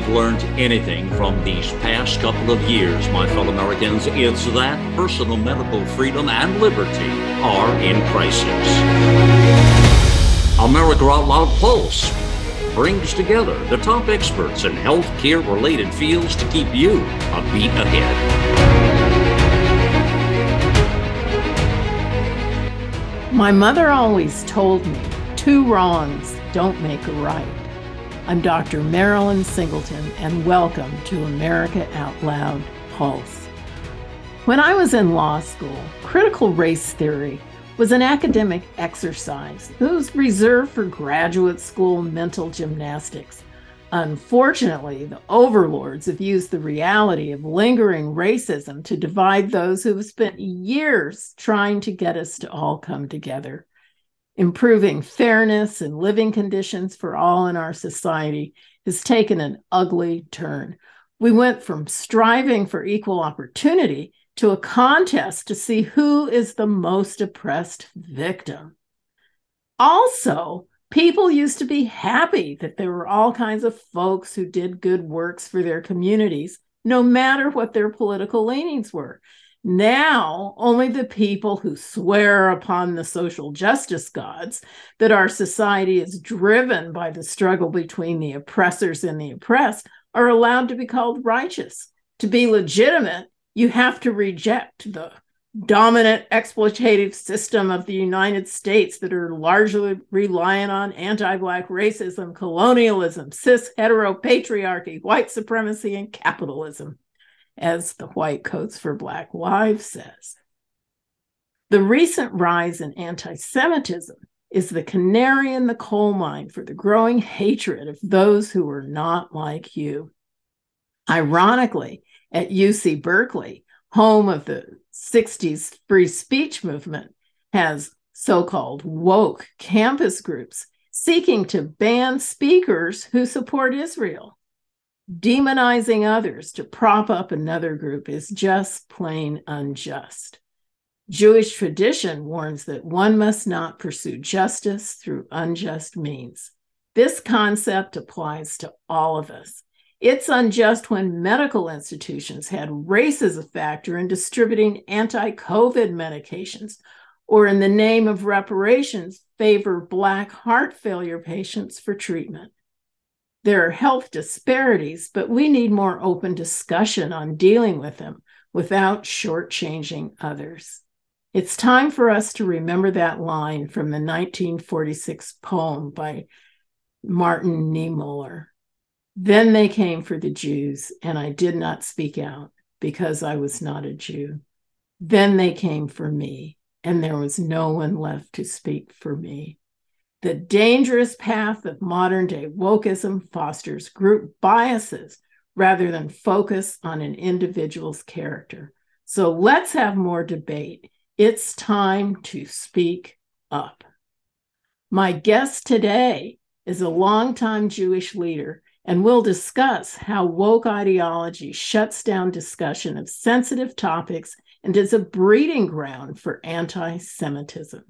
we've learned anything from these past couple of years, my fellow Americans, it's that personal medical freedom and liberty are in crisis. America Out Loud Pulse brings together the top experts in healthcare related fields to keep you a beat ahead. My mother always told me two wrongs don't make a right. I'm Dr. Marilyn Singleton, and welcome to America Out Loud Pulse. When I was in law school, critical race theory was an academic exercise that was reserved for graduate school mental gymnastics. Unfortunately, the overlords have used the reality of lingering racism to divide those who have spent years trying to get us to all come together. Improving fairness and living conditions for all in our society has taken an ugly turn. We went from striving for equal opportunity to a contest to see who is the most oppressed victim. Also, people used to be happy that there were all kinds of folks who did good works for their communities, no matter what their political leanings were. Now, only the people who swear upon the social justice gods that our society is driven by the struggle between the oppressors and the oppressed are allowed to be called righteous. To be legitimate, you have to reject the dominant exploitative system of the United States that are largely reliant on anti Black racism, colonialism, cis heteropatriarchy, white supremacy, and capitalism, as the White Coats for Black Lives says. The recent rise in anti Semitism is the canary in the coal mine for the growing hatred of those who are not like you. Ironically, at UC Berkeley, home of the 60s free speech movement, has so called woke campus groups seeking to ban speakers who support Israel. Demonizing others to prop up another group is just plain unjust. Jewish tradition warns that one must not pursue justice through unjust means. This concept applies to all of us. It's unjust when medical institutions had race as a factor in distributing anti COVID medications, or in the name of reparations, favor Black heart failure patients for treatment. There are health disparities, but we need more open discussion on dealing with them without shortchanging others. It's time for us to remember that line from the 1946 poem by Martin Niemöller. Then they came for the Jews, and I did not speak out because I was not a Jew. Then they came for me, and there was no one left to speak for me. The dangerous path of modern day wokeism fosters group biases rather than focus on an individual's character. So let's have more debate. It's time to speak up. My guest today is a longtime Jewish leader and we'll discuss how woke ideology shuts down discussion of sensitive topics and is a breeding ground for anti Semitism.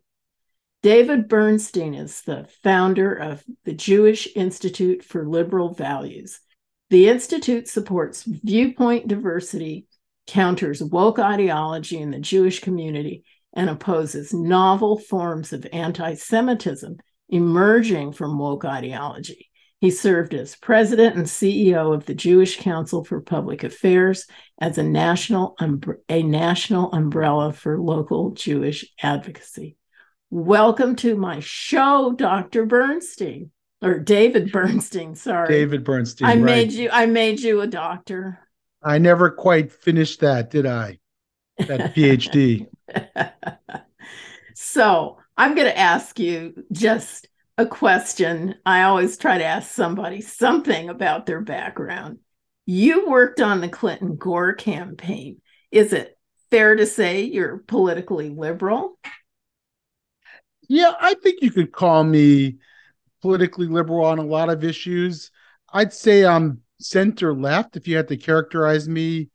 David Bernstein is the founder of the Jewish Institute for Liberal Values. The Institute supports viewpoint diversity, counters woke ideology in the Jewish community, and opposes novel forms of anti Semitism emerging from woke ideology. He served as president and CEO of the Jewish Council for Public Affairs as a national, a national umbrella for local Jewish advocacy. Welcome to my show, Dr. Bernstein, or David Bernstein. Sorry, David Bernstein. I right. made you. I made you a doctor. I never quite finished that, did I? That PhD. so I'm going to ask you just a question, I always try to ask somebody something about their background. You worked on the Clinton Gore campaign. Is it fair to say you're politically liberal? Yeah, I think you could call me politically liberal on a lot of issues. I'd say I'm center left. If you had to characterize me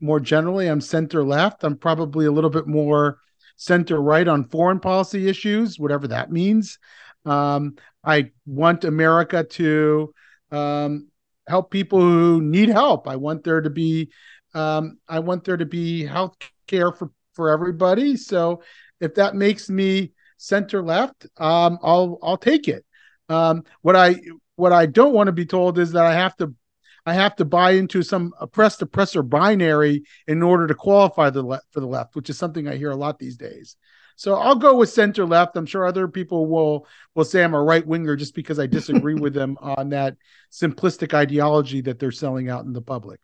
more generally, I'm center left. I'm probably a little bit more center right on foreign policy issues, whatever that means. Um, I want America to um, help people who need help. I want there to be um, I want there to be health care for for everybody. So if that makes me center left, um, I'll I'll take it. Um, what I what I don't want to be told is that I have to I have to buy into some oppressed oppressor binary in order to qualify the le- for the left, which is something I hear a lot these days. So I'll go with center left. I'm sure other people will will say I'm a right winger just because I disagree with them on that simplistic ideology that they're selling out in the public.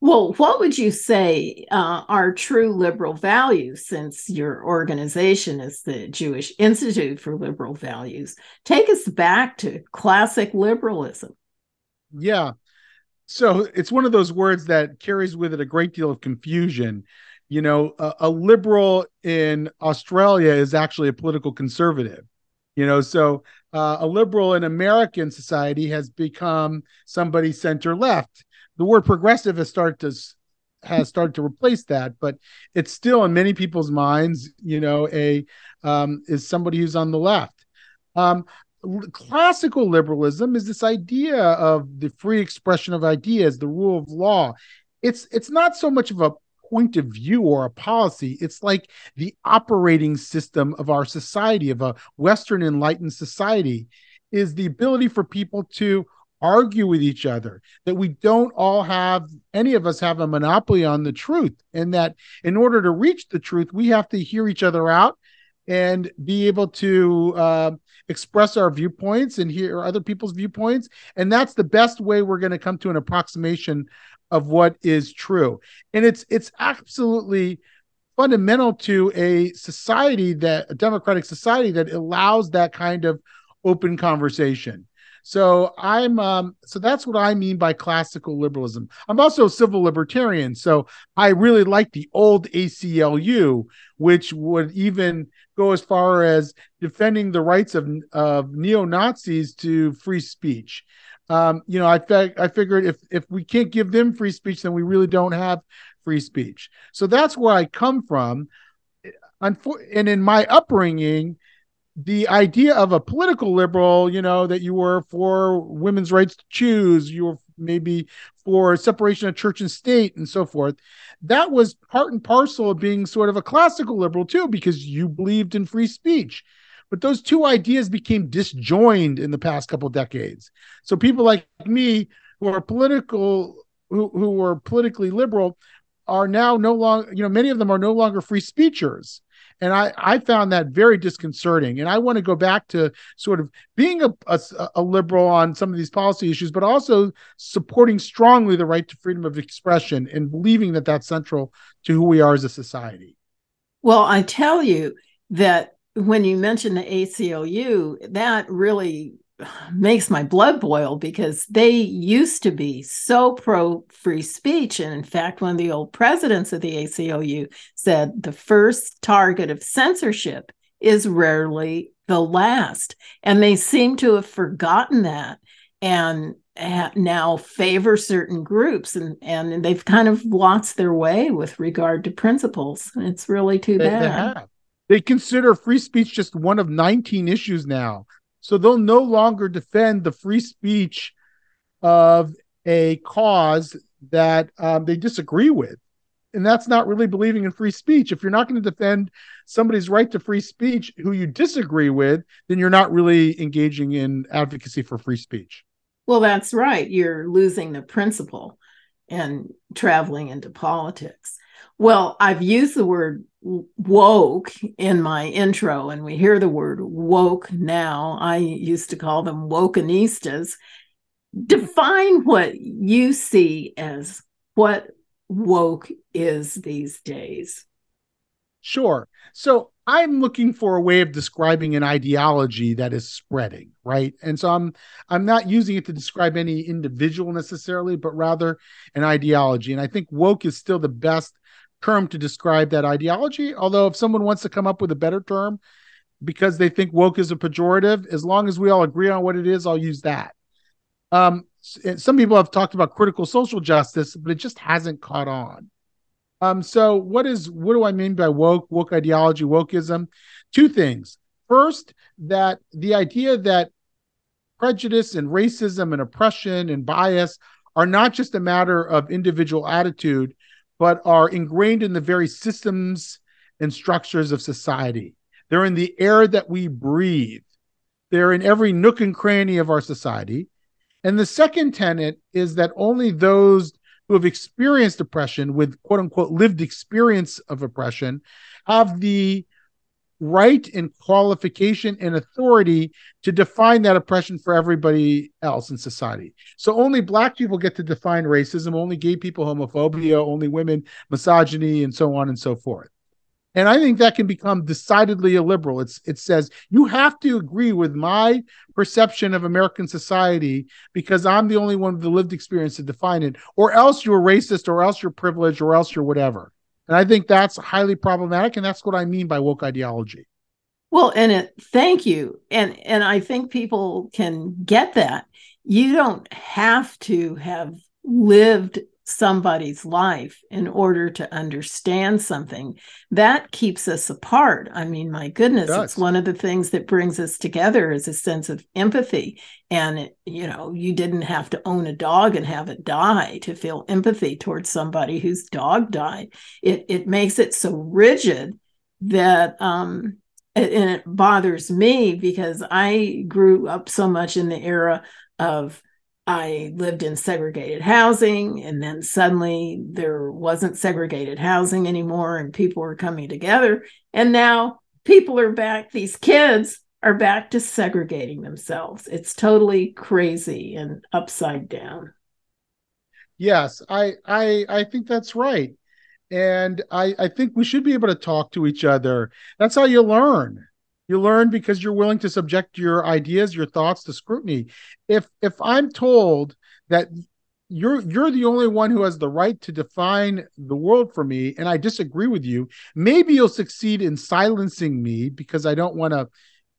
Well, what would you say uh, are true liberal values since your organization is the Jewish Institute for Liberal Values? Take us back to classic liberalism. Yeah. So it's one of those words that carries with it a great deal of confusion. You know, a, a liberal in Australia is actually a political conservative. You know, so uh, a liberal in American society has become somebody center left the word progressive has started to has started to replace that, but it's still in many people's minds, you know, a um, is somebody who's on the left. Um, classical liberalism is this idea of the free expression of ideas, the rule of law. It's it's not so much of a point of view or a policy. It's like the operating system of our society, of a Western enlightened society, is the ability for people to argue with each other, that we don't all have, any of us have a monopoly on the truth, and that in order to reach the truth, we have to hear each other out and be able to uh, express our viewpoints and hear other people's viewpoints. And that's the best way we're going to come to an approximation of what is true. And it's it's absolutely fundamental to a society that a democratic society that allows that kind of open conversation so I'm um, so that's what I mean by classical liberalism. I'm also a civil libertarian, so I really like the old ACLU, which would even go as far as defending the rights of of neo Nazis to free speech. Um, you know, I I figured if if we can't give them free speech, then we really don't have free speech. So that's where I come from. And in my upbringing, the idea of a political liberal, you know, that you were for women's rights to choose, you were maybe for separation of church and state and so forth, that was part and parcel of being sort of a classical liberal too, because you believed in free speech. But those two ideas became disjoined in the past couple decades. So people like me who are political, who, who were politically liberal, are now no longer, you know, many of them are no longer free speechers and I, I found that very disconcerting. And I want to go back to sort of being a, a, a liberal on some of these policy issues, but also supporting strongly the right to freedom of expression and believing that that's central to who we are as a society. Well, I tell you that when you mention the ACLU, that really makes my blood boil because they used to be so pro free speech. And in fact, one of the old presidents of the ACLU said the first target of censorship is rarely the last. And they seem to have forgotten that and now favor certain groups and, and they've kind of lost their way with regard to principles. It's really too they, bad. They, they consider free speech just one of 19 issues now so they'll no longer defend the free speech of a cause that um, they disagree with. And that's not really believing in free speech. If you're not going to defend somebody's right to free speech who you disagree with, then you're not really engaging in advocacy for free speech. Well, that's right. You're losing the principle and traveling into politics. Well, I've used the word woke in my intro, and we hear the word woke now. I used to call them wokenistas. Define what you see as what woke is these days. Sure. So I'm looking for a way of describing an ideology that is spreading, right? And so I'm I'm not using it to describe any individual necessarily, but rather an ideology. And I think woke is still the best term to describe that ideology. Although, if someone wants to come up with a better term because they think woke is a pejorative, as long as we all agree on what it is, I'll use that. Um, some people have talked about critical social justice, but it just hasn't caught on. Um, so what is what do I mean by woke, woke ideology, wokeism? Two things. First, that the idea that prejudice and racism and oppression and bias are not just a matter of individual attitude, but are ingrained in the very systems and structures of society. They're in the air that we breathe. They're in every nook and cranny of our society. And the second tenet is that only those who have experienced oppression with quote unquote lived experience of oppression have the right and qualification and authority to define that oppression for everybody else in society. So only black people get to define racism, only gay people homophobia, only women misogyny and so on and so forth. And I think that can become decidedly illiberal. It's it says you have to agree with my perception of American society because I'm the only one with the lived experience to define it, or else you're racist, or else you're privileged, or else you're whatever. And I think that's highly problematic, and that's what I mean by woke ideology. Well, and it, thank you, and and I think people can get that. You don't have to have lived somebody's life in order to understand something. That keeps us apart. I mean my goodness it it's one of the things that brings us together is a sense of empathy. And it, you know you didn't have to own a dog and have it die to feel empathy towards somebody whose dog died. It it makes it so rigid that um and it bothers me because i grew up so much in the era of I lived in segregated housing, and then suddenly there wasn't segregated housing anymore, and people were coming together. And now people are back, these kids are back to segregating themselves. It's totally crazy and upside down. Yes, I I I think that's right. And I, I think we should be able to talk to each other. That's how you learn you learn because you're willing to subject your ideas your thoughts to scrutiny. If if i'm told that you're you're the only one who has the right to define the world for me and i disagree with you maybe you'll succeed in silencing me because i don't want to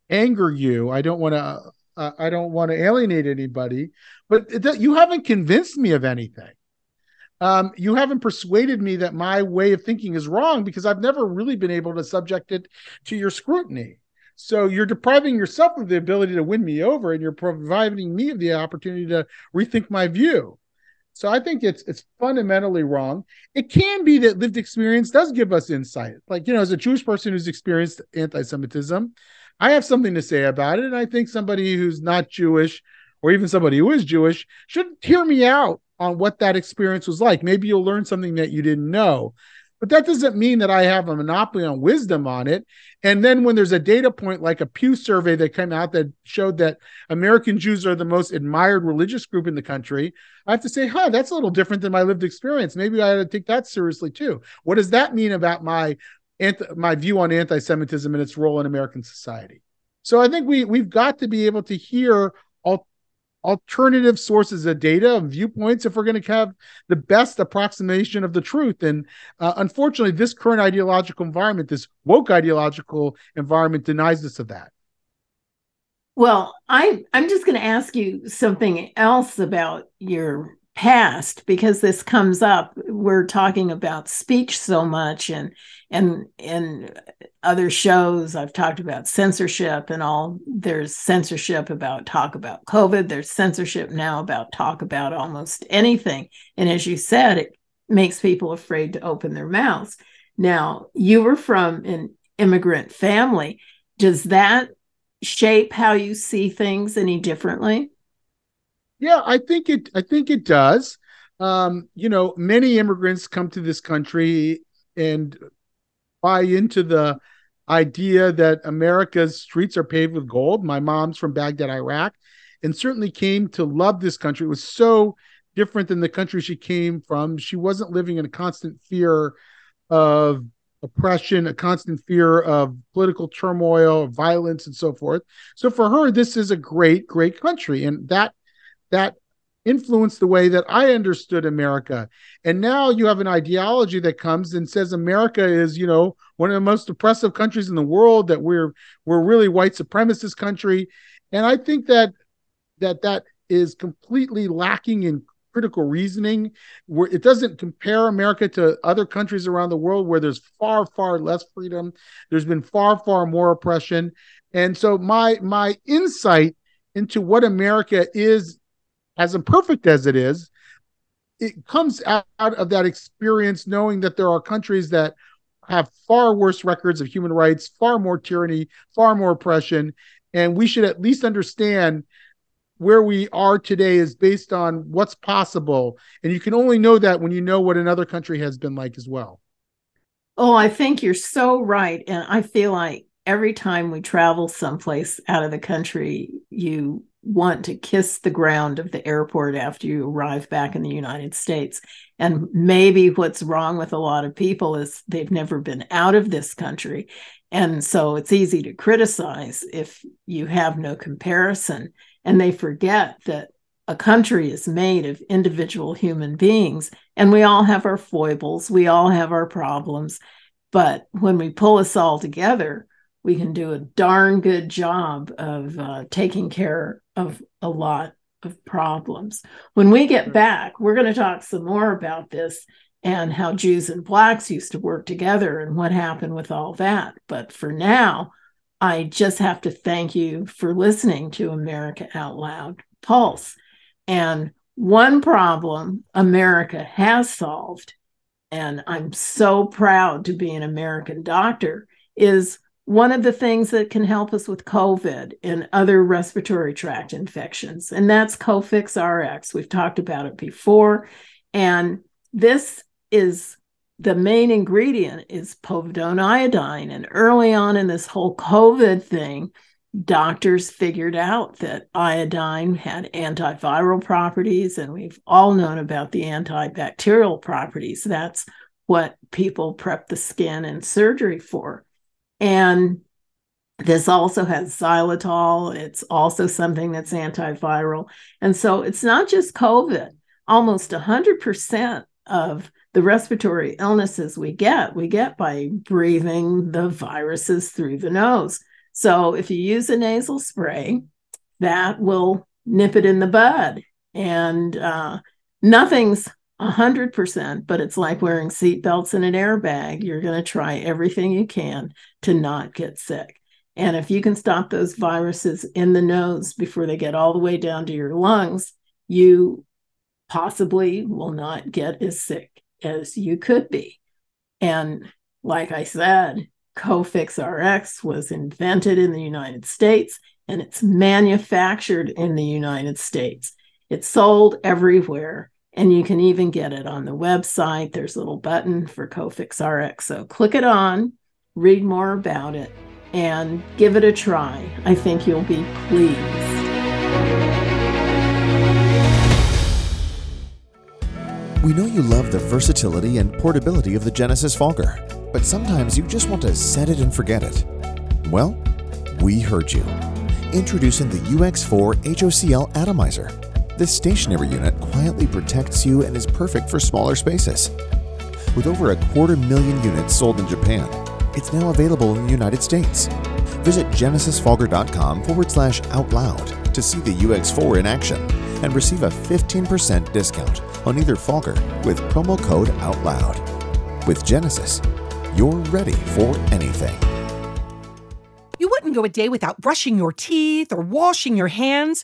anger you. I don't want to uh, i don't want to alienate anybody. But you haven't convinced me of anything. Um, you haven't persuaded me that my way of thinking is wrong because I've never really been able to subject it to your scrutiny. So you're depriving yourself of the ability to win me over, and you're providing me the opportunity to rethink my view. So I think it's it's fundamentally wrong. It can be that lived experience does give us insight. Like, you know, as a Jewish person who's experienced anti-Semitism, I have something to say about it. And I think somebody who's not Jewish or even somebody who is Jewish should hear me out on what that experience was like. Maybe you'll learn something that you didn't know. But that doesn't mean that I have a monopoly on wisdom on it. And then when there's a data point like a Pew survey that came out that showed that American Jews are the most admired religious group in the country, I have to say, huh, that's a little different than my lived experience. Maybe I ought to take that seriously too. What does that mean about my my view on anti-Semitism and its role in American society? So I think we we've got to be able to hear alternative sources of data and viewpoints if we're going to have the best approximation of the truth. And uh, unfortunately, this current ideological environment, this woke ideological environment, denies us of that. Well, I I'm just going to ask you something else about your past because this comes up we're talking about speech so much and and in other shows i've talked about censorship and all there's censorship about talk about covid there's censorship now about talk about almost anything and as you said it makes people afraid to open their mouths now you were from an immigrant family does that shape how you see things any differently yeah, I think it. I think it does. Um, you know, many immigrants come to this country and buy into the idea that America's streets are paved with gold. My mom's from Baghdad, Iraq, and certainly came to love this country. It was so different than the country she came from. She wasn't living in a constant fear of oppression, a constant fear of political turmoil, violence, and so forth. So for her, this is a great, great country. And that that influenced the way that I understood America. And now you have an ideology that comes and says America is, you know, one of the most oppressive countries in the world, that we're we're really white supremacist country. And I think that that that is completely lacking in critical reasoning where it doesn't compare america to other countries around the world where there's far far less freedom there's been far far more oppression and so my my insight into what America is, as imperfect as it is, it comes out of that experience knowing that there are countries that have far worse records of human rights, far more tyranny, far more oppression. And we should at least understand where we are today is based on what's possible. And you can only know that when you know what another country has been like as well. Oh, I think you're so right. And I feel like every time we travel someplace out of the country, you want to kiss the ground of the airport after you arrive back in the United States. And maybe what's wrong with a lot of people is they've never been out of this country. And so it's easy to criticize if you have no comparison. And they forget that a country is made of individual human beings, and we all have our foibles, we all have our problems. But when we pull us all together, we can do a darn good job of uh, taking care of a lot of problems. When we get back, we're going to talk some more about this and how Jews and Blacks used to work together and what happened with all that. But for now, I just have to thank you for listening to America Out Loud Pulse. And one problem America has solved, and I'm so proud to be an American doctor, is one of the things that can help us with COVID and other respiratory tract infections, and that's Cofix RX. We've talked about it before. And this is the main ingredient is povidone iodine. And early on in this whole COVID thing, doctors figured out that iodine had antiviral properties, and we've all known about the antibacterial properties. That's what people prep the skin and surgery for. And this also has xylitol. It's also something that's antiviral. And so it's not just COVID. Almost 100% of the respiratory illnesses we get, we get by breathing the viruses through the nose. So if you use a nasal spray, that will nip it in the bud. And uh, nothing's 100%, but it's like wearing seatbelts and an airbag. You're going to try everything you can to not get sick. And if you can stop those viruses in the nose before they get all the way down to your lungs, you possibly will not get as sick as you could be. And like I said, Cofix RX was invented in the United States and it's manufactured in the United States. It's sold everywhere and you can even get it on the website. There's a little button for Cofix RX. So click it on, read more about it, and give it a try. I think you'll be pleased. We know you love the versatility and portability of the Genesis Fogger, but sometimes you just want to set it and forget it. Well, we heard you. Introducing the UX4 HOCL Atomizer this stationary unit quietly protects you and is perfect for smaller spaces. With over a quarter million units sold in Japan, it's now available in the United States. Visit genesisfogger.com forward slash out loud to see the UX4 in action and receive a 15% discount on either Fogger with promo code OUTLOUD. With Genesis, you're ready for anything. You wouldn't go a day without brushing your teeth or washing your hands.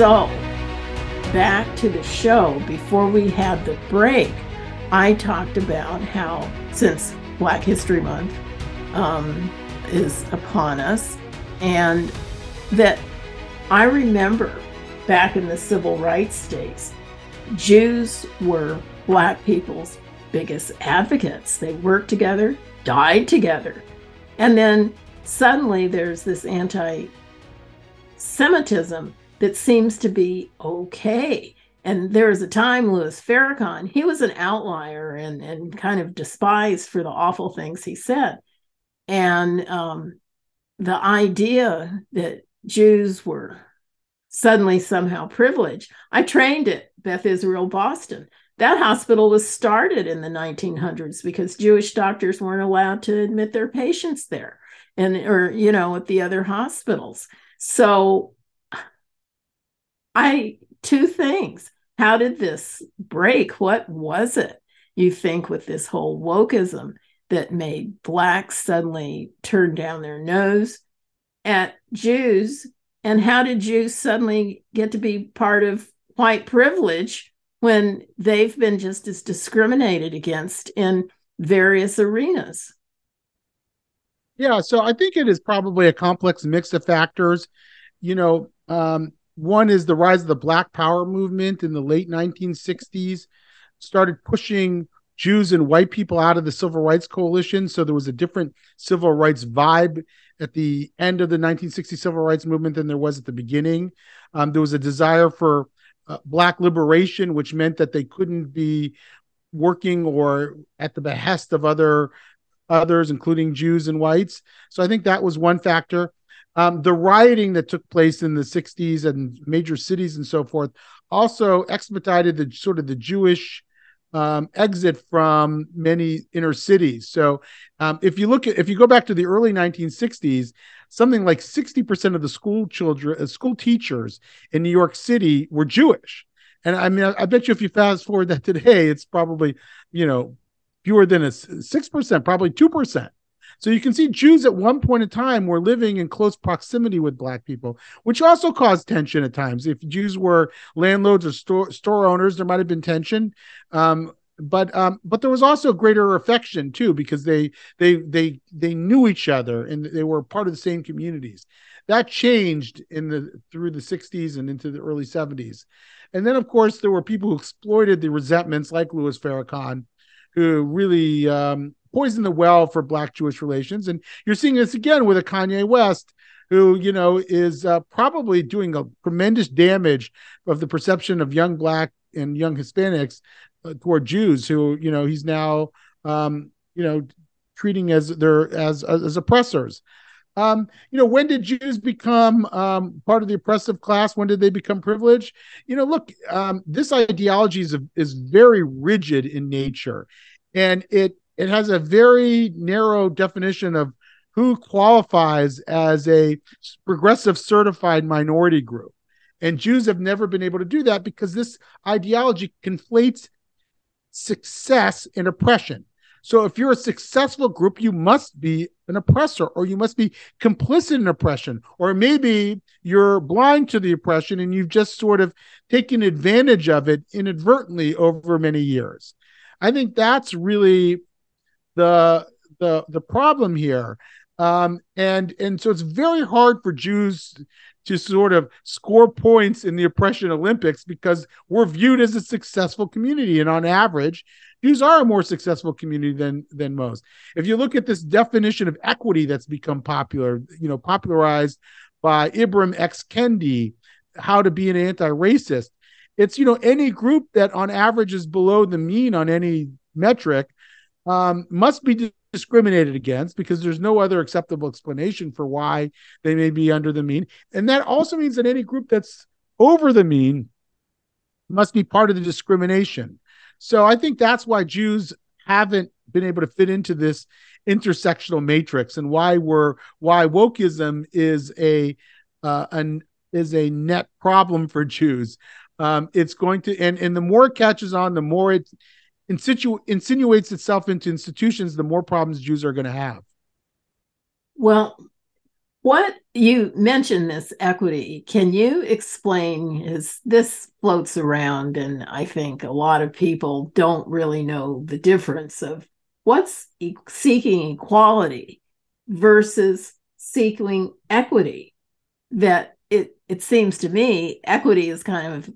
So, back to the show. Before we had the break, I talked about how since Black History Month um, is upon us, and that I remember back in the civil rights days, Jews were Black people's biggest advocates. They worked together, died together. And then suddenly there's this anti Semitism that seems to be okay. And there was a time Louis Farrakhan, he was an outlier and, and kind of despised for the awful things he said. And um, the idea that Jews were suddenly somehow privileged. I trained at Beth Israel Boston. That hospital was started in the 1900s because Jewish doctors weren't allowed to admit their patients there and or you know at the other hospitals. So I two things. How did this break? What was it? You think with this whole wokeism that made blacks suddenly turn down their nose at Jews and how did Jews suddenly get to be part of white privilege when they've been just as discriminated against in various arenas? Yeah, so I think it is probably a complex mix of factors. You know, um, one is the rise of the Black Power movement in the late 1960s, started pushing Jews and white people out of the Civil Rights Coalition. So there was a different civil rights vibe at the end of the 1960 civil rights movement than there was at the beginning. Um, there was a desire for uh, black liberation, which meant that they couldn't be working or at the behest of other others, including Jews and whites. So I think that was one factor. Um, the rioting that took place in the 60s and major cities and so forth also expedited the sort of the Jewish um, exit from many inner cities. So, um, if you look at if you go back to the early 1960s, something like 60% of the school children, uh, school teachers in New York City were Jewish. And I mean, I, I bet you if you fast forward that today, it's probably you know fewer than a six percent, probably two percent. So you can see Jews at one point in time were living in close proximity with Black people, which also caused tension at times. If Jews were landlords or store, store owners, there might have been tension. Um, but um, but there was also greater affection too because they they they they knew each other and they were part of the same communities. That changed in the through the 60s and into the early 70s. And then of course there were people who exploited the resentments like Louis Farrakhan who really um, poisoned the well for black Jewish relations. And you're seeing this again with a Kanye West, who, you know, is uh, probably doing a tremendous damage of the perception of young black and young Hispanics uh, toward Jews, who, you know, he's now, um, you know, treating as their as as oppressors. Um, you know, when did Jews become um, part of the oppressive class? When did they become privileged? You know, look, um, this ideology is, is very rigid in nature, and it it has a very narrow definition of who qualifies as a progressive certified minority group. And Jews have never been able to do that because this ideology conflates success and oppression. So if you're a successful group, you must be an oppressor or you must be complicit in oppression. Or maybe you're blind to the oppression and you've just sort of taken advantage of it inadvertently over many years. I think that's really the the the problem here. Um, and and so it's very hard for Jews to sort of score points in the oppression Olympics because we're viewed as a successful community, and on average, Jews are a more successful community than than most. If you look at this definition of equity that's become popular, you know, popularized by Ibram X. Kendi, how to be an anti-racist. It's you know any group that on average is below the mean on any metric um, must be discriminated against because there's no other acceptable explanation for why they may be under the mean. And that also means that any group that's over the mean must be part of the discrimination. So I think that's why Jews haven't been able to fit into this intersectional matrix and why we're why wokeism is a uh, an is a net problem for Jews. Um, it's going to and and the more it catches on, the more it insinuates itself into institutions, the more problems Jews are going to have. Well, what you mentioned this equity, can you explain? Is this floats around, and I think a lot of people don't really know the difference of what's e- seeking equality versus seeking equity. That it it seems to me equity is kind of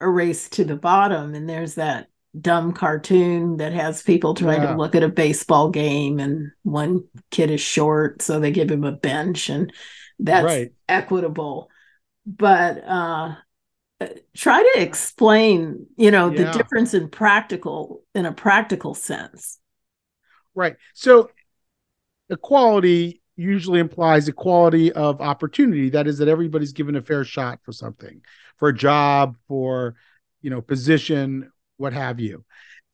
a race to the bottom, and there's that dumb cartoon that has people trying yeah. to look at a baseball game and one kid is short so they give him a bench and that's right. equitable but uh try to explain you know yeah. the difference in practical in a practical sense right so equality usually implies equality of opportunity. That is, that everybody's given a fair shot for something, for a job, for you know, position, what have you.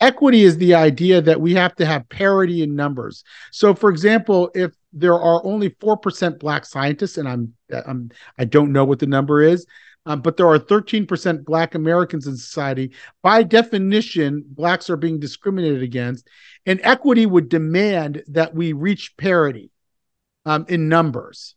Equity is the idea that we have to have parity in numbers. So, for example, if there are only four percent black scientists, and I'm, I'm I don't know what the number is, um, but there are 13% Black Americans in society. By definition, Blacks are being discriminated against, and equity would demand that we reach parity um, in numbers.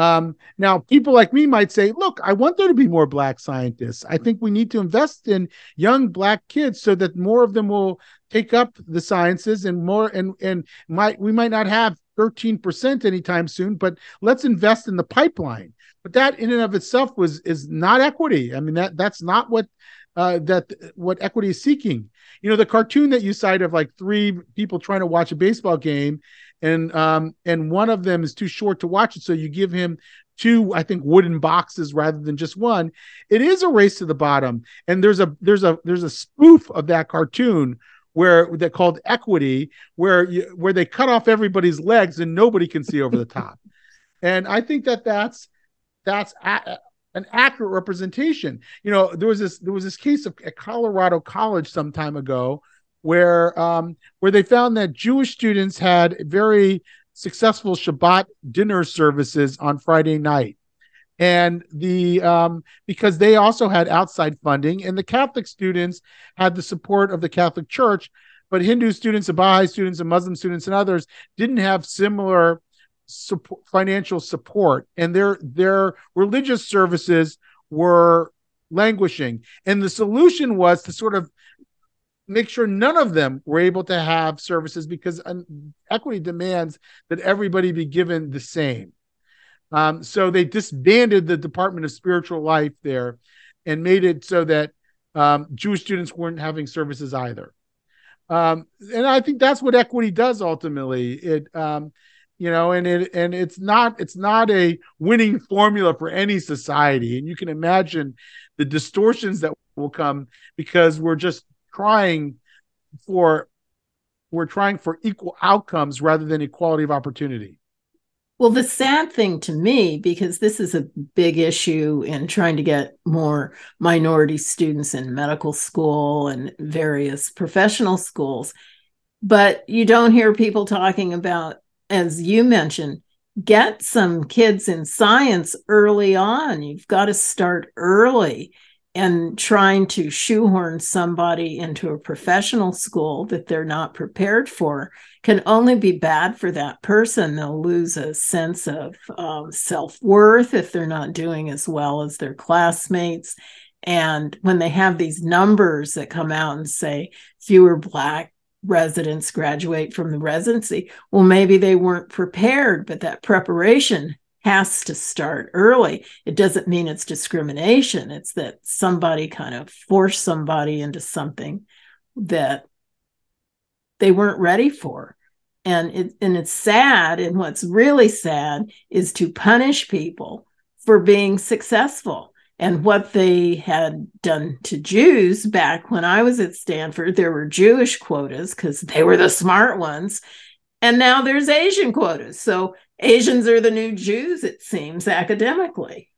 Um, now, people like me might say, look, I want there to be more Black scientists. I think we need to invest in young Black kids so that more of them will take up the sciences and more and and might we might not have 13% anytime soon, but let's invest in the pipeline but that in and of itself was is not equity. I mean that that's not what uh, that what equity is seeking. You know, the cartoon that you cite of like three people trying to watch a baseball game, and um and one of them is too short to watch it, so you give him two, I think, wooden boxes rather than just one. It is a race to the bottom, and there's a there's a there's a spoof of that cartoon where they're called equity, where you, where they cut off everybody's legs and nobody can see over the top. And I think that that's that's a, an accurate representation. You know, there was this there was this case of at Colorado College some time ago where um, where they found that Jewish students had very successful Shabbat dinner services on Friday night. And the um, because they also had outside funding, and the Catholic students had the support of the Catholic Church, but Hindu students and Baha'i students and Muslim students and others didn't have similar support, financial support, and their their religious services were languishing. And the solution was to sort of make sure none of them were able to have services because equity demands that everybody be given the same. Um, so they disbanded the Department of Spiritual Life there and made it so that um, Jewish students weren't having services either. Um, and I think that's what equity does ultimately. It um, you know and it and it's not it's not a winning formula for any society and you can imagine the distortions that will come because we're just trying for we're trying for equal outcomes rather than equality of opportunity well the sad thing to me because this is a big issue in trying to get more minority students in medical school and various professional schools but you don't hear people talking about as you mentioned, get some kids in science early on. You've got to start early. And trying to shoehorn somebody into a professional school that they're not prepared for can only be bad for that person. They'll lose a sense of um, self worth if they're not doing as well as their classmates. And when they have these numbers that come out and say fewer Black residents graduate from the residency. Well, maybe they weren't prepared, but that preparation has to start early. It doesn't mean it's discrimination. It's that somebody kind of forced somebody into something that they weren't ready for. And it and it's sad. And what's really sad is to punish people for being successful and what they had done to Jews back when I was at Stanford, there were Jewish quotas because they were the smart ones. And now there's Asian quotas. So Asians are the new Jews, it seems, academically.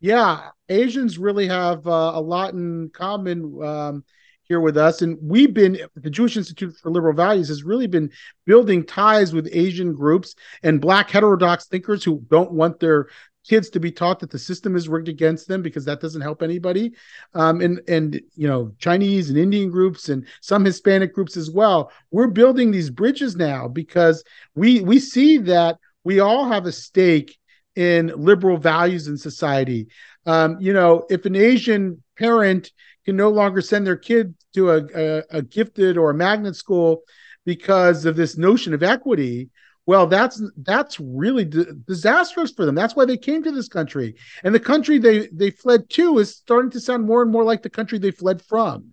Yeah, Asians really have uh, a lot in common um, here with us. And we've been, the Jewish Institute for Liberal Values has really been building ties with Asian groups and Black heterodox thinkers who don't want their kids to be taught that the system is rigged against them because that doesn't help anybody. Um, and and you know chinese and indian groups and some hispanic groups as well. We're building these bridges now because we we see that we all have a stake in liberal values in society. Um, you know if an asian parent can no longer send their kid to a, a, a gifted or a magnet school because of this notion of equity well that's that's really d- disastrous for them. That's why they came to this country. And the country they they fled to is starting to sound more and more like the country they fled from.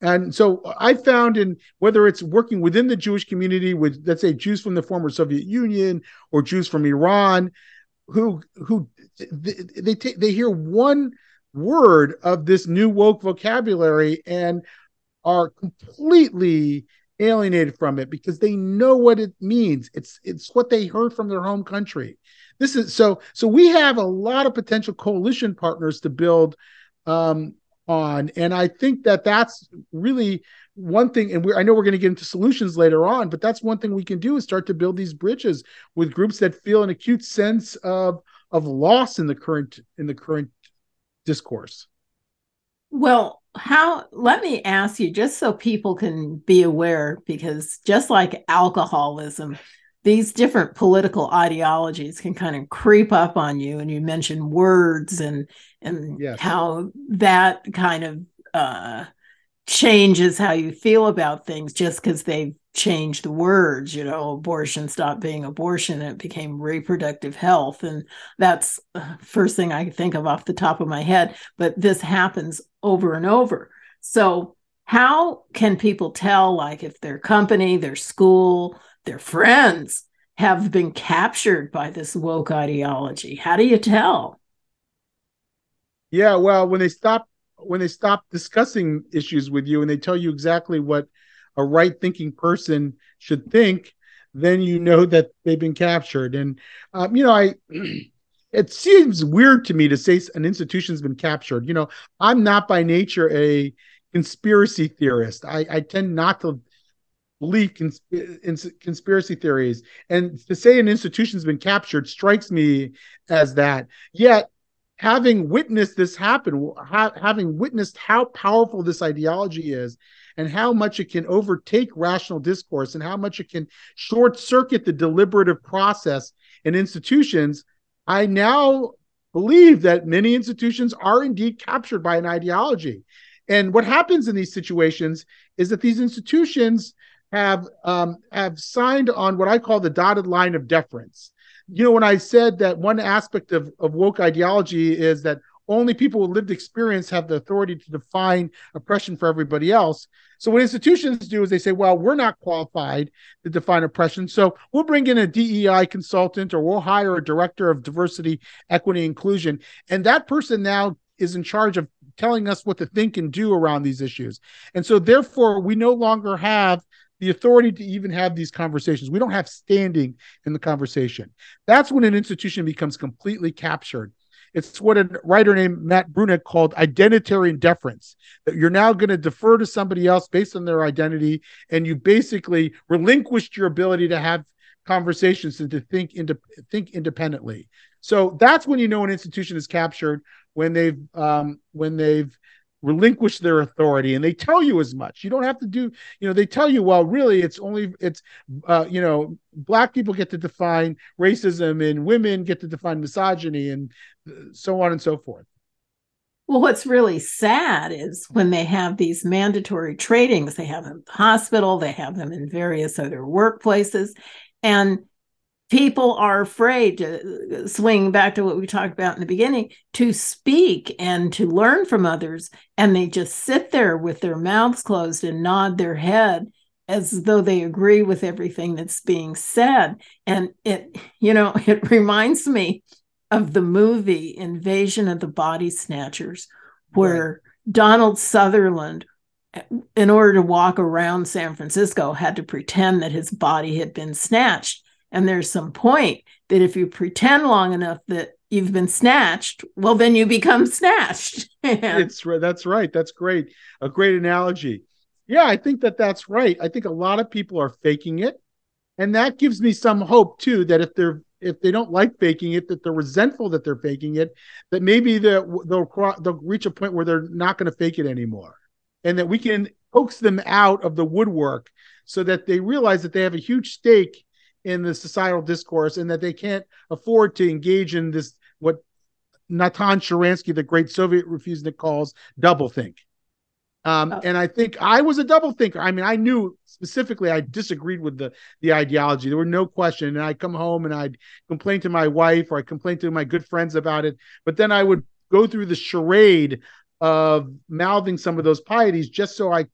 And so i found in whether it's working within the jewish community with let's say jews from the former soviet union or jews from iran who who they they, take, they hear one word of this new woke vocabulary and are completely alienated from it because they know what it means. It's it's what they heard from their home country. This is so so we have a lot of potential coalition partners to build um, on, and I think that that's really one thing. And I know we're going to get into solutions later on, but that's one thing we can do is start to build these bridges with groups that feel an acute sense of of loss in the current in the current discourse. Well, how let me ask you just so people can be aware because just like alcoholism these different political ideologies can kind of creep up on you and you mentioned words and and yes. how that kind of uh changes how you feel about things just because they've changed the words you know abortion stopped being abortion and it became reproductive health and that's first thing i think of off the top of my head but this happens over and over. So how can people tell like if their company their school their friends have been captured by this woke ideology? How do you tell? Yeah well when they stop when they stop discussing issues with you and they tell you exactly what a right thinking person should think, then you know that they've been captured. And, um, you know, I, it seems weird to me to say an institution's been captured. You know, I'm not by nature a conspiracy theorist. I, I tend not to believe cons- in conspiracy theories. And to say an institution's been captured strikes me as that. Yet, having witnessed this happen, ha- having witnessed how powerful this ideology is, and how much it can overtake rational discourse and how much it can short circuit the deliberative process in institutions, I now believe that many institutions are indeed captured by an ideology. And what happens in these situations is that these institutions have um, have signed on what I call the dotted line of deference you know, when I said that one aspect of, of woke ideology is that only people with lived experience have the authority to define oppression for everybody else. So what institutions do is they say, well, we're not qualified to define oppression. So we'll bring in a DEI consultant or we'll hire a director of diversity, equity, inclusion. And that person now is in charge of telling us what to think and do around these issues. And so therefore we no longer have the authority to even have these conversations. We don't have standing in the conversation. That's when an institution becomes completely captured. It's what a writer named Matt Bruenig called identitarian deference. That you're now going to defer to somebody else based on their identity, and you basically relinquished your ability to have conversations and to think into think independently. So that's when you know an institution is captured when they've um, when they've relinquish their authority and they tell you as much. You don't have to do you know they tell you well really it's only it's uh, you know black people get to define racism and women get to define misogyny and so on and so forth. Well what's really sad is when they have these mandatory trainings they have them in hospital they have them in various other workplaces and people are afraid to uh, swing back to what we talked about in the beginning to speak and to learn from others. And they just sit there with their mouths closed and nod their head as though they agree with everything that's being said. And it you know it reminds me of the movie invasion of the body snatchers where right. donald sutherland uh, in order to walk around san francisco had to pretend that his body had been snatched and there's some point that if you pretend long enough that you've been snatched, well, then you become snatched. it's that's right. That's great. A great analogy. Yeah, I think that that's right. I think a lot of people are faking it, and that gives me some hope too. That if they're if they don't like faking it, that they're resentful that they're faking it, that maybe they'll they'll, they'll reach a point where they're not going to fake it anymore, and that we can coax them out of the woodwork so that they realize that they have a huge stake in the societal discourse and that they can't afford to engage in this what Natan Sharansky, the great Soviet refusenik, calls doublethink. Um, oh. And I think I was a double thinker. I mean, I knew specifically I disagreed with the the ideology. There were no question. And I'd come home and I'd complain to my wife or I'd complain to my good friends about it. But then I would go through the charade of mouthing some of those pieties just so I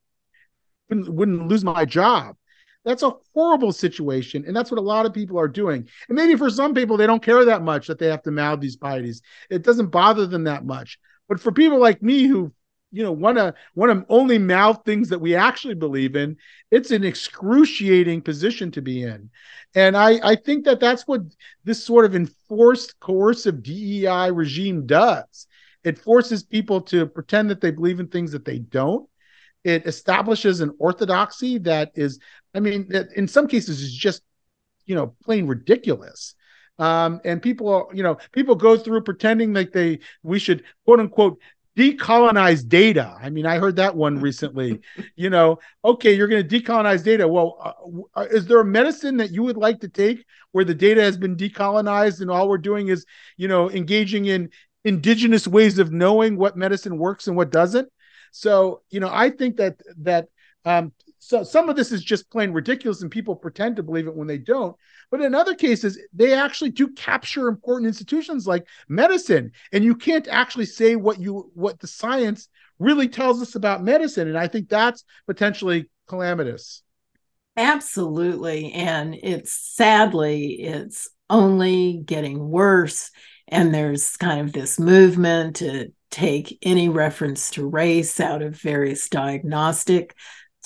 wouldn't, wouldn't lose my job. That's a horrible situation. And that's what a lot of people are doing. And maybe for some people, they don't care that much that they have to mouth these pieties. It doesn't bother them that much. But for people like me who you know want to want to only mouth things that we actually believe in it's an excruciating position to be in and i i think that that's what this sort of enforced coercive dei regime does it forces people to pretend that they believe in things that they don't it establishes an orthodoxy that is i mean that in some cases is just you know plain ridiculous um, and people you know people go through pretending like they we should quote unquote decolonize data. I mean, I heard that one recently. you know, okay, you're going to decolonize data. Well, uh, uh, is there a medicine that you would like to take where the data has been decolonized and all we're doing is, you know, engaging in indigenous ways of knowing what medicine works and what doesn't? So, you know, I think that that um, so some of this is just plain ridiculous and people pretend to believe it when they don't. But in other cases they actually do capture important institutions like medicine. And you can't actually say what you what the science really tells us about medicine. And i think that's potentially calamitous. Absolutely. And it's sadly it's only getting worse. And there's kind of this movement to take any reference to race out of various diagnostic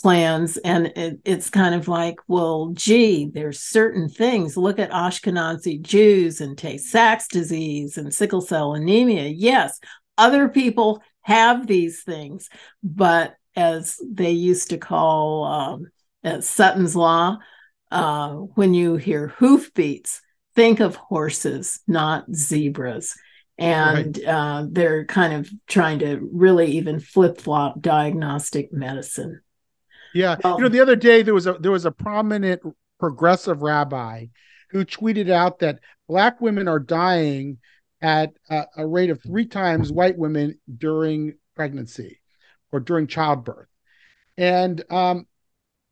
plans. And it, it's kind of like well gee there's certain things. Look at ashkenazi jews and tay-sachs disease and sickle cell anemia. Yes other people have these things but as they used to call um, sutton's law uh, when you hear hoofbeats think of horses not zebras and right. uh, they're kind of trying to really even flip-flop diagnostic medicine. Yeah, um, you know, the other day there was a there was a prominent progressive rabbi who tweeted out that black women are dying at a, a rate of three times white women during pregnancy or during childbirth, and um,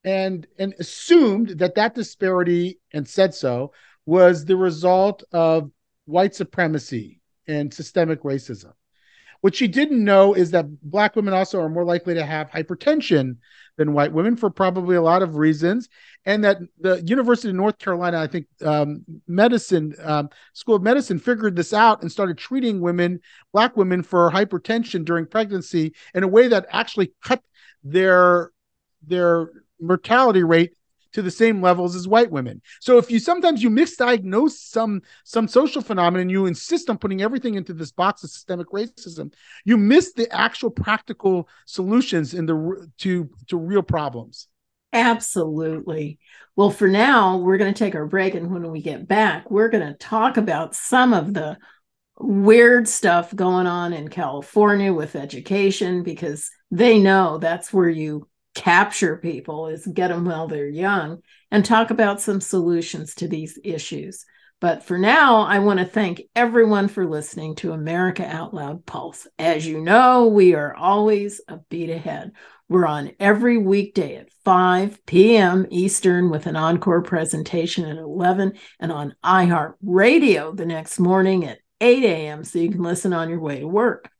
and and assumed that that disparity and said so was the result of white supremacy and systemic racism. What she didn't know is that black women also are more likely to have hypertension than white women for probably a lot of reasons, and that the University of North Carolina, I think, um, medicine um, school of medicine figured this out and started treating women, black women, for hypertension during pregnancy in a way that actually cut their their mortality rate to the same levels as white women. So if you sometimes you misdiagnose some some social phenomenon, you insist on putting everything into this box of systemic racism, you miss the actual practical solutions in the to to real problems. Absolutely. Well, for now, we're going to take our break. And when we get back, we're going to talk about some of the weird stuff going on in California with education because they know that's where you capture people is get them while they're young and talk about some solutions to these issues. But for now, I want to thank everyone for listening to America Out Loud Pulse. As you know, we are always a beat ahead. We're on every weekday at 5 p.m. Eastern with an encore presentation at 11 and on iHeart Radio the next morning at 8 a.m. so you can listen on your way to work.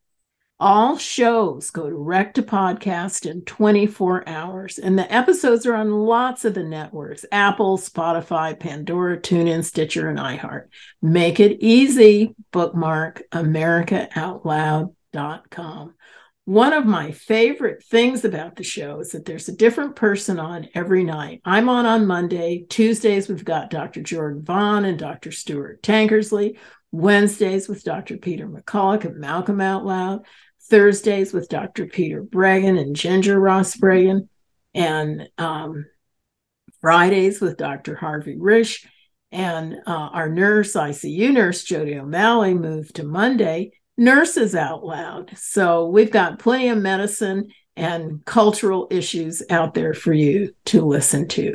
All shows go direct to podcast in 24 hours, and the episodes are on lots of the networks Apple, Spotify, Pandora, TuneIn, Stitcher, and iHeart. Make it easy. Bookmark AmericaOutloud.com. One of my favorite things about the show is that there's a different person on every night. I'm on on Monday. Tuesdays, we've got Dr. Jordan Vaughn and Dr. Stuart Tankersley. Wednesdays with Dr. Peter McCullough and Malcolm Out Loud. Thursdays with Dr. Peter Breggin and Ginger Ross Breggin, and um, Fridays with Dr. Harvey Risch. And uh, our nurse, ICU nurse Jodi O'Malley, moved to Monday. Nurses Out Loud. So we've got plenty of medicine and cultural issues out there for you to listen to.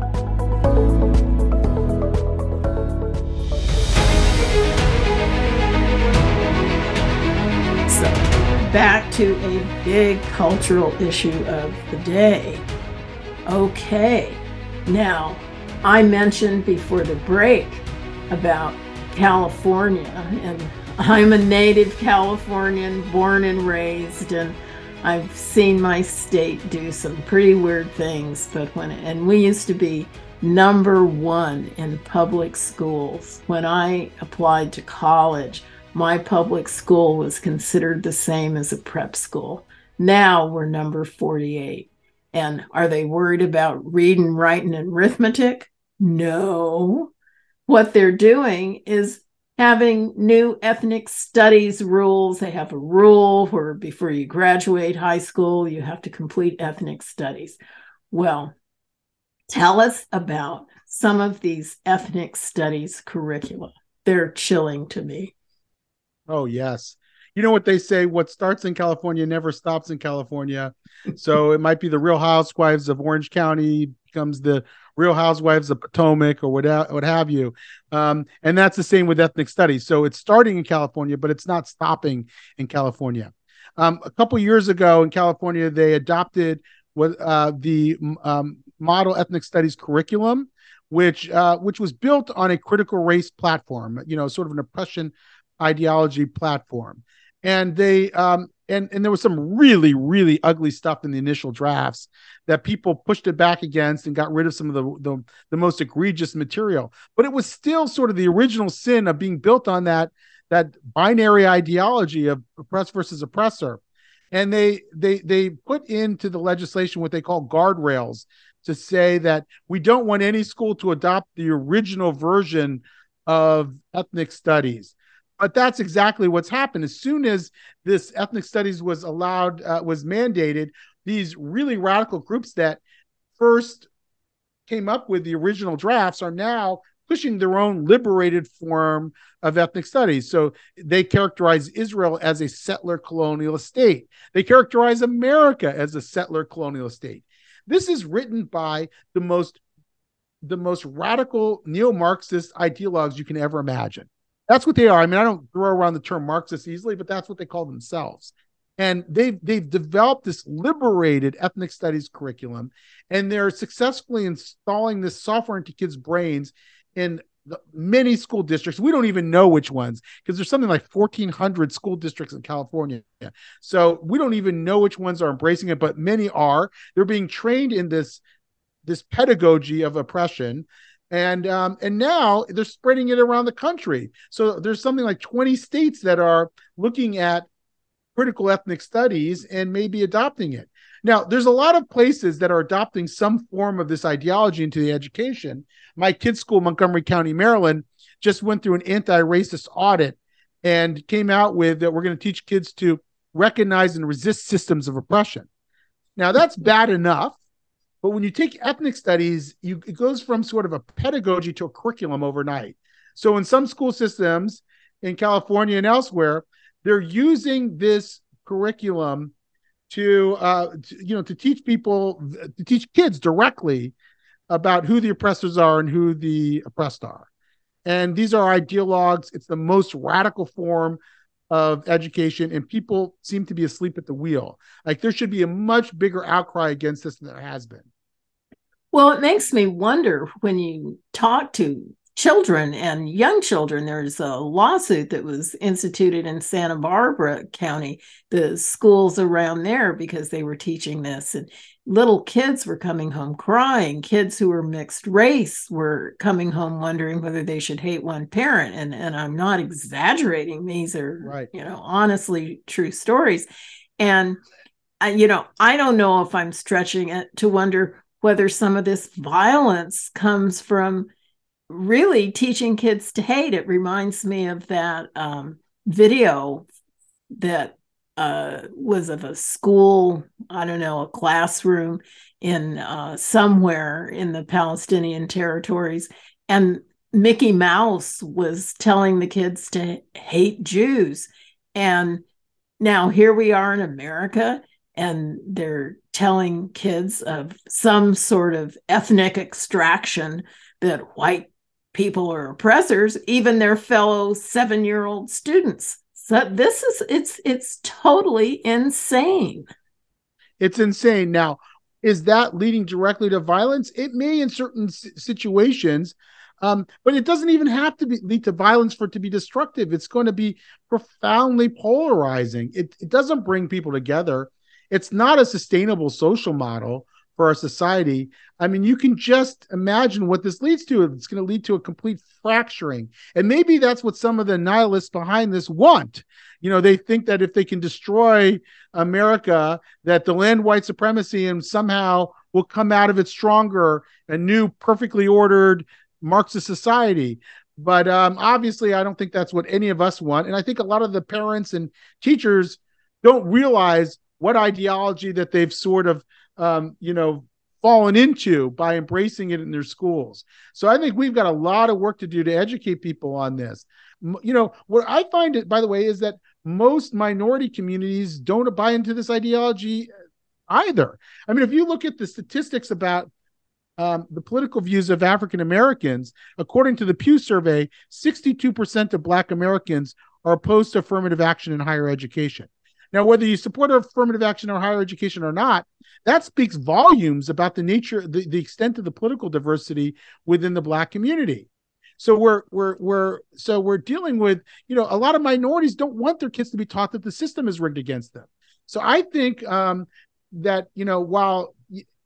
Back to a big cultural issue of the day. Okay, now I mentioned before the break about California, and I'm a native Californian, born and raised, and I've seen my state do some pretty weird things. But when and we used to be number one in public schools when I applied to college my public school was considered the same as a prep school. Now we're number 48. And are they worried about reading, writing, and arithmetic? No. What they're doing is having new ethnic studies rules. They have a rule where before you graduate high school, you have to complete ethnic studies. Well, tell us about some of these ethnic studies curricula. They're chilling to me. Oh yes. You know what they say? What starts in California never stops in California. so it might be the Real Housewives of Orange County becomes the Real Housewives of Potomac or what what have you. Um, and that's the same with ethnic studies. So it's starting in California, but it's not stopping in California. Um, a couple years ago in California, they adopted what uh, the um, model ethnic studies curriculum, which uh, which was built on a critical race platform. You know, sort of an oppression ideology platform. And they um and and there was some really really ugly stuff in the initial drafts that people pushed it back against and got rid of some of the, the the most egregious material. But it was still sort of the original sin of being built on that that binary ideology of oppressed versus oppressor. And they they they put into the legislation what they call guardrails to say that we don't want any school to adopt the original version of ethnic studies but that's exactly what's happened. As soon as this ethnic studies was allowed, uh, was mandated, these really radical groups that first came up with the original drafts are now pushing their own liberated form of ethnic studies. So they characterize Israel as a settler colonial state. They characterize America as a settler colonial state. This is written by the most the most radical neo-Marxist ideologues you can ever imagine. That's what they are. I mean, I don't throw around the term Marxist easily, but that's what they call themselves. And they've they've developed this liberated ethnic studies curriculum, and they're successfully installing this software into kids' brains in many school districts. We don't even know which ones because there's something like 1,400 school districts in California. So we don't even know which ones are embracing it, but many are. They're being trained in this this pedagogy of oppression and um, and now they're spreading it around the country. So there's something like 20 states that are looking at critical ethnic studies and maybe adopting it. Now, there's a lot of places that are adopting some form of this ideology into the education. My kids' school, Montgomery County, Maryland, just went through an anti-racist audit and came out with that we're going to teach kids to recognize and resist systems of oppression. Now, that's bad enough but when you take ethnic studies, you, it goes from sort of a pedagogy to a curriculum overnight. So in some school systems in California and elsewhere, they're using this curriculum to, uh, to, you know to teach people to teach kids directly about who the oppressors are and who the oppressed are. And these are ideologues. It's the most radical form of education, and people seem to be asleep at the wheel. Like there should be a much bigger outcry against this than there has been. Well, it makes me wonder when you talk to children and young children. There's a lawsuit that was instituted in Santa Barbara County, the schools around there, because they were teaching this. And little kids were coming home crying. Kids who were mixed race were coming home wondering whether they should hate one parent. And, and I'm not exaggerating. These are, right. you know, honestly true stories. And, uh, you know, I don't know if I'm stretching it to wonder whether some of this violence comes from really teaching kids to hate. It reminds me of that um, video that uh, was of a school, I don't know, a classroom in uh, somewhere in the Palestinian territories. And Mickey Mouse was telling the kids to hate Jews. And now here we are in America, and they're telling kids of some sort of ethnic extraction that white people are oppressors, even their fellow seven year old students. So this is it's it's totally insane. It's insane. Now, is that leading directly to violence? It may in certain situations, um, but it doesn't even have to be, lead to violence for it to be destructive. It's going to be profoundly polarizing. It, it doesn't bring people together. It's not a sustainable social model for our society. I mean, you can just imagine what this leads to. It's going to lead to a complete fracturing. And maybe that's what some of the nihilists behind this want. You know, they think that if they can destroy America, that the land white supremacy and somehow will come out of it stronger, a new, perfectly ordered Marxist society. But um, obviously, I don't think that's what any of us want. And I think a lot of the parents and teachers don't realize what ideology that they've sort of um, you know, fallen into by embracing it in their schools. So I think we've got a lot of work to do to educate people on this. You know, what I find it, by the way, is that most minority communities don't buy into this ideology either. I mean, if you look at the statistics about um, the political views of African Americans, according to the Pew survey, 62% of Black Americans are opposed to affirmative action in higher education. Now, whether you support affirmative action or higher education or not, that speaks volumes about the nature, the, the extent of the political diversity within the black community. So we're we're we're so we're dealing with you know a lot of minorities don't want their kids to be taught that the system is rigged against them. So I think um, that you know while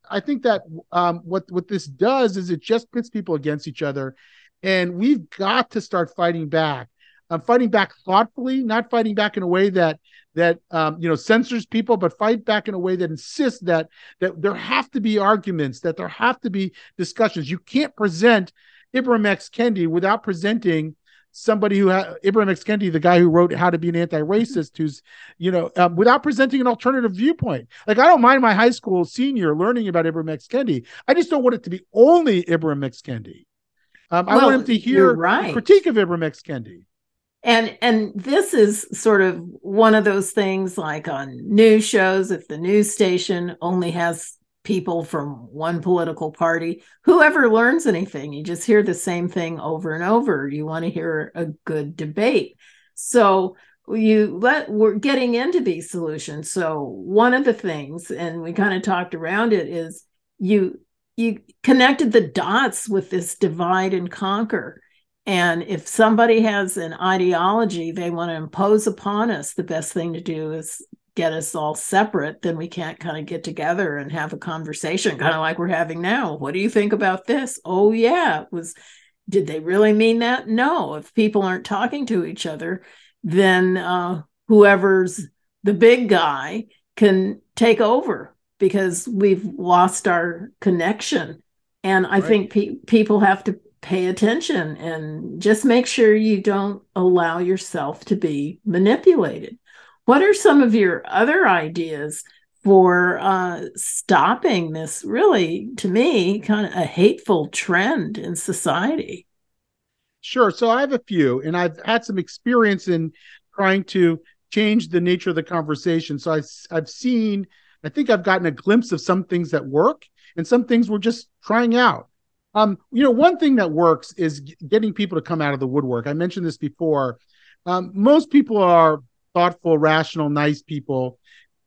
I think that um, what what this does is it just pits people against each other, and we've got to start fighting back. I'm fighting back thoughtfully, not fighting back in a way that that um, you know censors people, but fight back in a way that insists that that there have to be arguments, that there have to be discussions. You can't present Ibram X Kendi without presenting somebody who ha- Ibram X Kendi, the guy who wrote How to Be an Anti-Racist, who's you know um, without presenting an alternative viewpoint. Like I don't mind my high school senior learning about Ibram X Kendi. I just don't want it to be only Ibram X Kendi. Um, well, I want him to hear right. critique of Ibram X Kendi and and this is sort of one of those things like on news shows if the news station only has people from one political party whoever learns anything you just hear the same thing over and over. You want to hear a good debate. So you let we're getting into these solutions. So one of the things and we kind of talked around it is you you connected the dots with this divide and conquer and if somebody has an ideology they want to impose upon us, the best thing to do is get us all separate. Then we can't kind of get together and have a conversation, kind of like we're having now. What do you think about this? Oh, yeah, it was. Did they really mean that? No. If people aren't talking to each other, then uh, whoever's the big guy can take over because we've lost our connection. And I right. think pe- people have to pay attention and just make sure you don't allow yourself to be manipulated. What are some of your other ideas for uh, stopping this really, to me, kind of a hateful trend in society? Sure. So I have a few, and I've had some experience in trying to change the nature of the conversation. So I've, I've seen, I think I've gotten a glimpse of some things that work, and some things we're just trying out. Um, you know, one thing that works is getting people to come out of the woodwork. I mentioned this before. Um, most people are thoughtful, rational, nice people.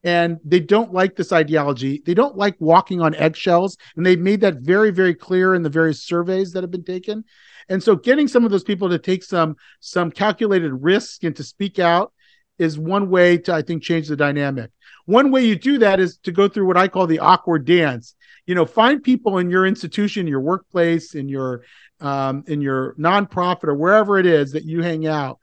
and they don't like this ideology. They don't like walking on eggshells, and they've made that very, very clear in the various surveys that have been taken. And so, getting some of those people to take some some calculated risk and to speak out is one way to, I think, change the dynamic. One way you do that is to go through what I call the awkward dance. You know, find people in your institution, your workplace, in your um, in your nonprofit or wherever it is that you hang out,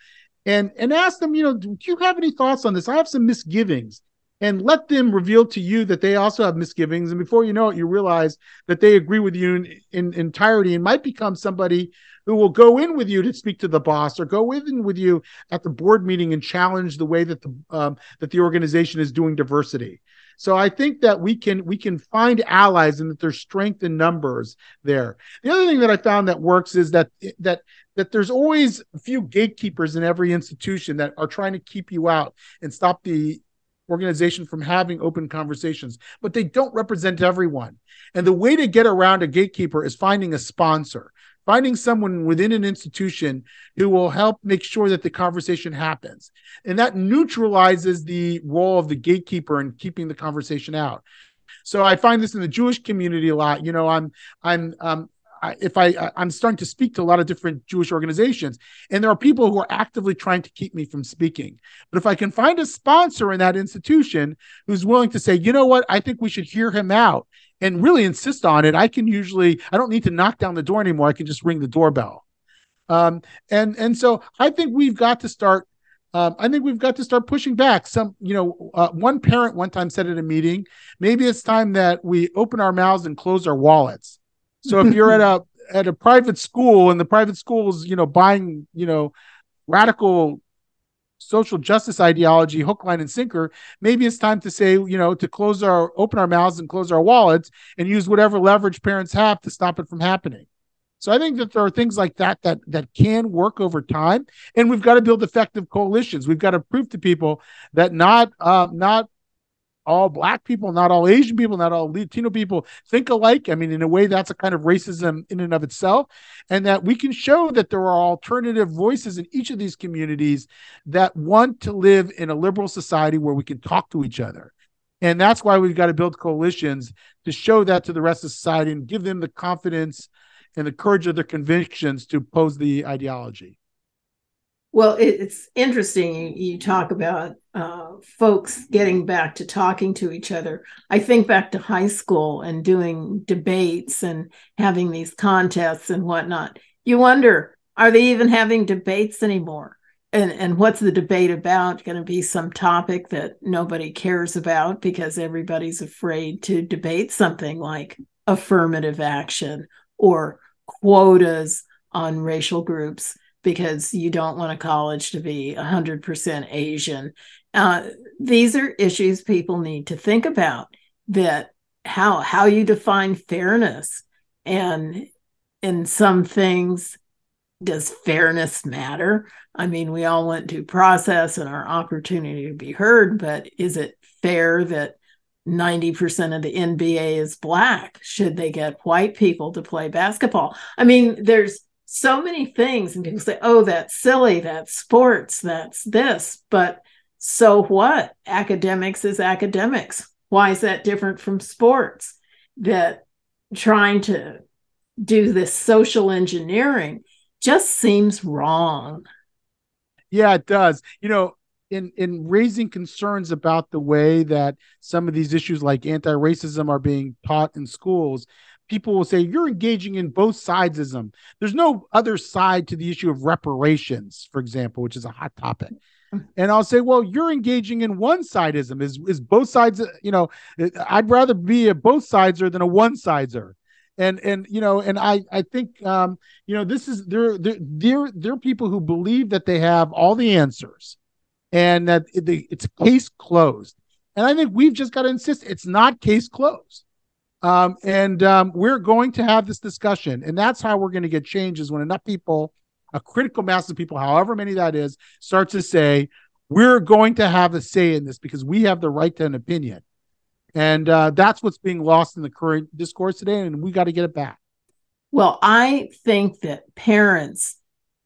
and and ask them, you know, do you have any thoughts on this? I have some misgivings and let them reveal to you that they also have misgivings. And before you know it, you realize that they agree with you in, in, entirety and might become somebody who will go in with you to speak to the boss or go in with you at the board meeting and challenge the way that the um, that the organization is doing diversity. So I think that we can we can find allies and that there's strength in numbers there. The other thing that I found that works is that that that there's always a few gatekeepers in every institution that are trying to keep you out and stop the organization from having open conversations, but they don't represent everyone. And the way to get around a gatekeeper is finding a sponsor, finding someone within an institution who will help make sure that the conversation happens. And that neutralizes the role of the gatekeeper in keeping the conversation out. So I find this in the Jewish community a lot. You know, I'm I'm um, if I I'm starting to speak to a lot of different Jewish organizations, and there are people who are actively trying to keep me from speaking. But if I can find a sponsor in that institution who's willing to say, you know what, I think we should hear him out and really insist on it, I can usually I don't need to knock down the door anymore. I can just ring the doorbell. Um, and and so I think we've got to start. Um, I think we've got to start pushing back. Some, you know, uh, one parent one time said at a meeting, maybe it's time that we open our mouths and close our wallets so if you're at a at a private school and the private school is, you know, buying, you know, radical social justice ideology hook line and sinker maybe it's time to say you know to close our open our mouths and close our wallets and use whatever leverage parents have to stop it from happening. So i think that there are things like that that that can work over time. And we've got to build effective coalitions. We've got to prove to people that not uh, not all black people, not all Asian people, not all Latino people think alike. I mean, in a way, that's a kind of racism in and of itself. And that we can show that there are alternative voices in each of these communities that want to live in a liberal society where we can talk to each other. And that's why we've got to build coalitions to show that to the rest of society and give them the confidence and the courage of their convictions to oppose the ideology. Well, it's interesting you talk about uh, folks getting back to talking to each other. I think back to high school and doing debates and having these contests and whatnot. You wonder, are they even having debates anymore? And, and what's the debate about? Going to be some topic that nobody cares about because everybody's afraid to debate something like affirmative action or quotas on racial groups because you don't want a college to be 100% Asian. Uh, these are issues people need to think about that how how you define fairness. And in some things does fairness matter? I mean we all want due process and our opportunity to be heard but is it fair that 90% of the nba is black? Should they get white people to play basketball? I mean there's so many things and people say oh that's silly that's sports that's this but so what? Academics is academics. Why is that different from sports? That trying to do this social engineering just seems wrong. Yeah it does. You know in in raising concerns about the way that some of these issues like anti-racism are being taught in schools people will say you're engaging in both sidesism. There's no other side to the issue of reparations, for example, which is a hot topic. And I'll say, well, you're engaging in one sidism. Is is both sides? You know, I'd rather be a both sideser than a one sideser. And and you know, and I I think um, you know this is there there there there are people who believe that they have all the answers, and that it, it's case closed. And I think we've just got to insist it's not case closed um, and um, we're going to have this discussion. And that's how we're going to get changes when enough people, a critical mass of people, however many that is, starts to say, we're going to have a say in this because we have the right to an opinion. And uh, that's what's being lost in the current discourse today. And we got to get it back. Well, I think that parents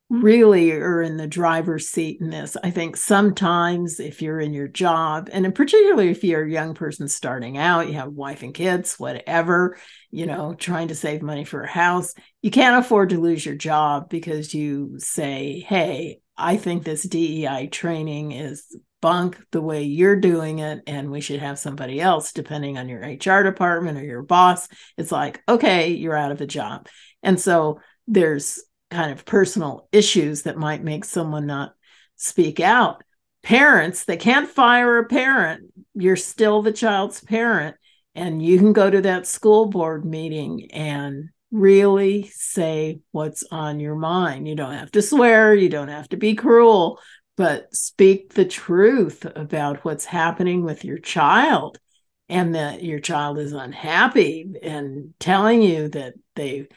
really are in the driver's seat in this. I think sometimes if you're in your job, and in particularly if you're a young person starting out, you have wife and kids, whatever, you know, trying to save money for a house, you can't afford to lose your job because you say, hey, I think this DEI training is bunk the way you're doing it and we should have somebody else depending on your HR department or your boss it's like okay you're out of a job and so there's kind of personal issues that might make someone not speak out. Parents they can't fire a parent. You're still the child's parent and you can go to that school board meeting and really say what's on your mind. You don't have to swear you don't have to be cruel but speak the truth about what's happening with your child and that your child is unhappy and telling you that they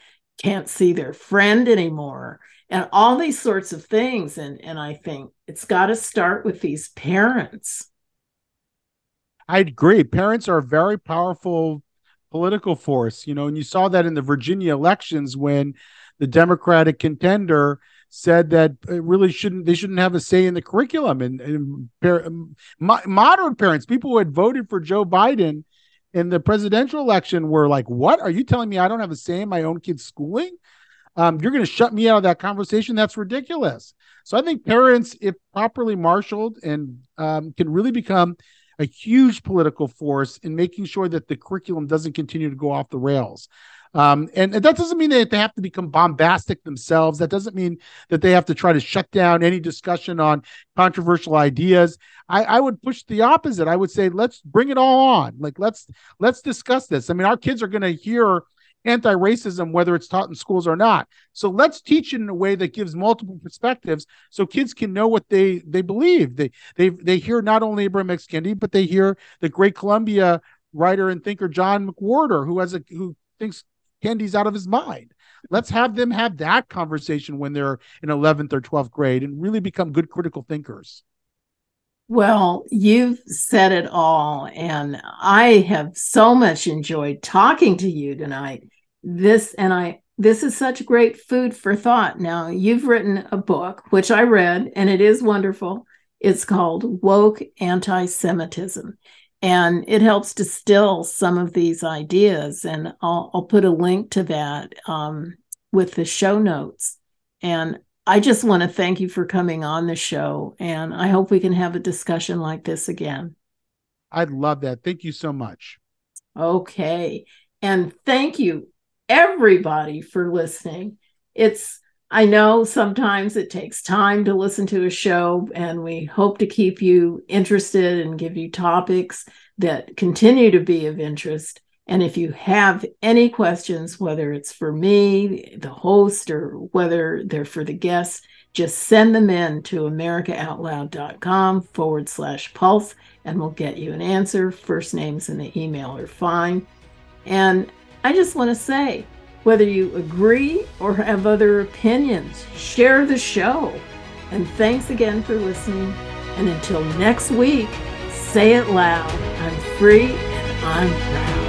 can't see their friend anymore and all these sorts of things and and i think it's got to start with these parents. I agree. Parents are a very powerful political force you know and you saw that in the virginia elections when the democratic contender said that it really shouldn't they shouldn't have a say in the curriculum and, and moderate parents people who had voted for joe biden in the presidential election were like what? Are you telling me i don't have a say in my own kids schooling? Um, you're going to shut me out of that conversation? That's ridiculous. So i think parents if properly marshaled and um, can really become a huge political force in making sure that the curriculum doesn't continue to go off the rails um, and, and, that doesn't mean that they have to become bombastic themselves. That doesn't mean that they have to try to shut down any discussion on controversial ideas. I, I would push the opposite. I would say let's bring it all on. Like let's let's discuss this. I mean, our kids are going to hear anti-racism whether it's taught in schools or not. So let's teach it in a way that gives multiple perspectives so kids can know what they they believe. They they they hear not only Ibram X. But they hear the great Columbia writer and thinker John McWhorter, who has a who thinks Kendi's out of his mind. Let's have them have that conversation when they're in 11th or 12th grade and really become good critical thinkers. Well, you've said it all, and I have so much enjoyed talking to you tonight. This and I this is such great food for thought. Now, you've written a book, which I read, and it is wonderful. It's called Woke Anti Semitism and it helps distill some of these ideas and i'll, I'll put a link to that um, with the show notes. And i just want to thank you for coming on the show and i hope we can have a discussion like this again. I'd love that. Thank you so much. Okay. And thank you everybody for listening. It's I know sometimes it takes time to listen to a show, and we hope to keep you interested and give you topics that continue to be of interest. And if you have any questions, whether it's for me, the host, or whether they're for the guests, just send them in to americaoutloud.com forward slash pulse, and we'll get you an answer. First names in the email are fine. And I just want to say, whether you agree or have other opinions, share the show. And thanks again for listening. And until next week, say it loud I'm free and I'm proud.